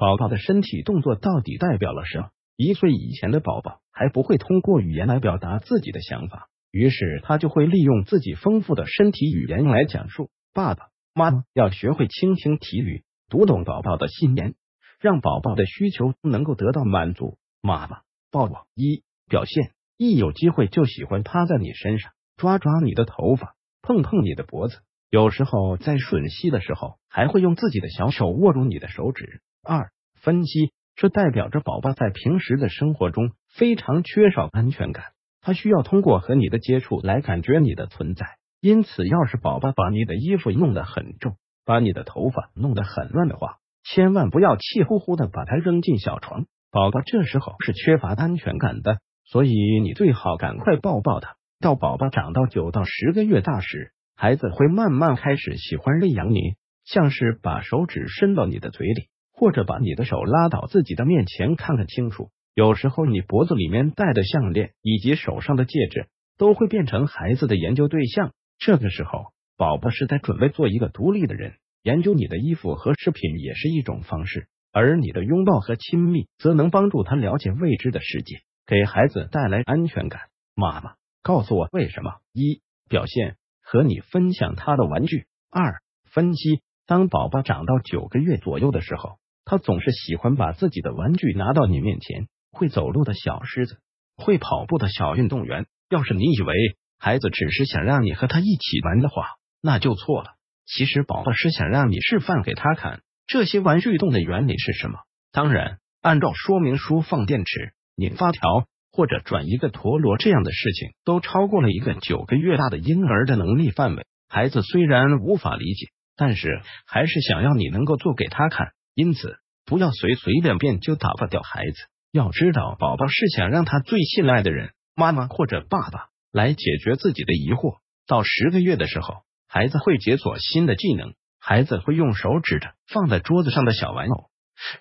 宝宝的身体动作到底代表了什么？一岁以前的宝宝还不会通过语言来表达自己的想法，于是他就会利用自己丰富的身体语言来讲述。爸爸妈妈要学会倾听体语，读懂宝宝的心言，让宝宝的需求能够得到满足。妈妈抱抱一表现，一有机会就喜欢趴在你身上，抓抓你的头发，碰碰你的脖子，有时候在吮吸的时候还会用自己的小手握住你的手指。二分析，这代表着宝宝在平时的生活中非常缺少安全感，他需要通过和你的接触来感觉你的存在。因此，要是宝宝把你的衣服弄得很重，把你的头发弄得很乱的话，千万不要气呼呼的把它扔进小床。宝宝这时候是缺乏安全感的，所以你最好赶快抱抱他。到宝宝长到九到十个月大时，孩子会慢慢开始喜欢喂养你，像是把手指伸到你的嘴里。或者把你的手拉到自己的面前看看清楚。有时候你脖子里面戴的项链以及手上的戒指都会变成孩子的研究对象。这个时候，宝宝是在准备做一个独立的人。研究你的衣服和饰品也是一种方式，而你的拥抱和亲密则能帮助他了解未知的世界，给孩子带来安全感。妈妈，告诉我为什么？一、表现和你分享他的玩具。二、分析当宝宝长到九个月左右的时候。他总是喜欢把自己的玩具拿到你面前，会走路的小狮子，会跑步的小运动员。要是你以为孩子只是想让你和他一起玩的话，那就错了。其实宝宝是想让你示范给他看这些玩具动的原理是什么。当然，按照说明书放电池、拧发条或者转一个陀螺这样的事情，都超过了一个九个月大的婴儿的能力范围。孩子虽然无法理解，但是还是想要你能够做给他看。因此，不要随随便便就打发掉孩子。要知道，宝宝是想让他最信赖的人，妈妈或者爸爸来解决自己的疑惑。到十个月的时候，孩子会解锁新的技能。孩子会用手指着放在桌子上的小玩偶，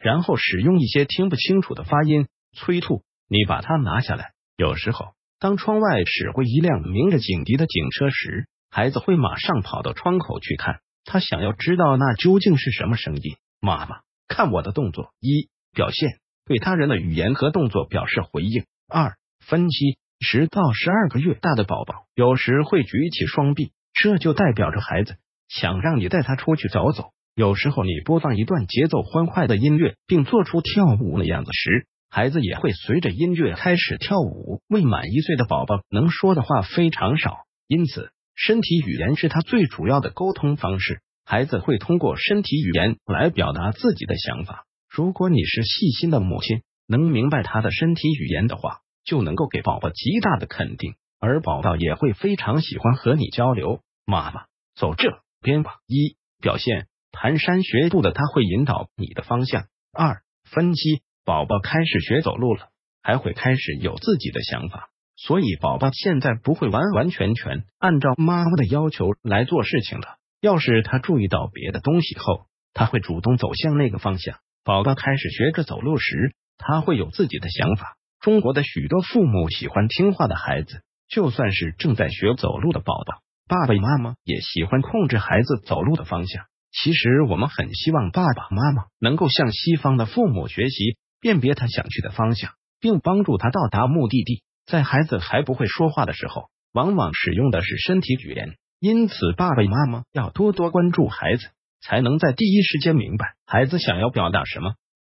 然后使用一些听不清楚的发音催吐你把它拿下来。有时候，当窗外驶过一辆鸣着警笛的警车时，孩子会马上跑到窗口去看，他想要知道那究竟是什么声音。妈妈，看我的动作。一、表现对他人的语言和动作表示回应。二、分析十到十二个月大的宝宝有时会举起双臂，这就代表着孩子想让你带他出去走走。有时候你播放一段节奏欢快的音乐，并做出跳舞的样子时，孩子也会随着音乐开始跳舞。未满一岁的宝宝能说的话非常少，因此身体语言是他最主要的沟通方式。孩子会通过身体语言来表达自己的想法。如果你是细心的母亲，能明白他的身体语言的话，就能够给宝宝极大的肯定，而宝宝也会非常喜欢和你交流。妈妈，走这边吧。一、表现蹒跚学步的他会引导你的方向。二、分析宝宝开始学走路了，还会开始有自己的想法，所以宝宝现在不会完完全全按照妈妈的要求来做事情了。要是他注意到别的东西后，他会主动走向那个方向。宝宝开始学着走路时，他会有自己的想法。中国的许多父母喜欢听话的孩子，就算是正在学走路的宝宝，爸爸妈妈也喜欢控制孩子走路的方向。其实，我们很希望爸爸妈妈能够向西方的父母学习，辨别他想去的方向，并帮助他到达目的地。在孩子还不会说话的时候，往往使用的是身体语言。因此，爸爸妈妈要多多关注孩子，才能在第一时间明白孩子想要表达什么。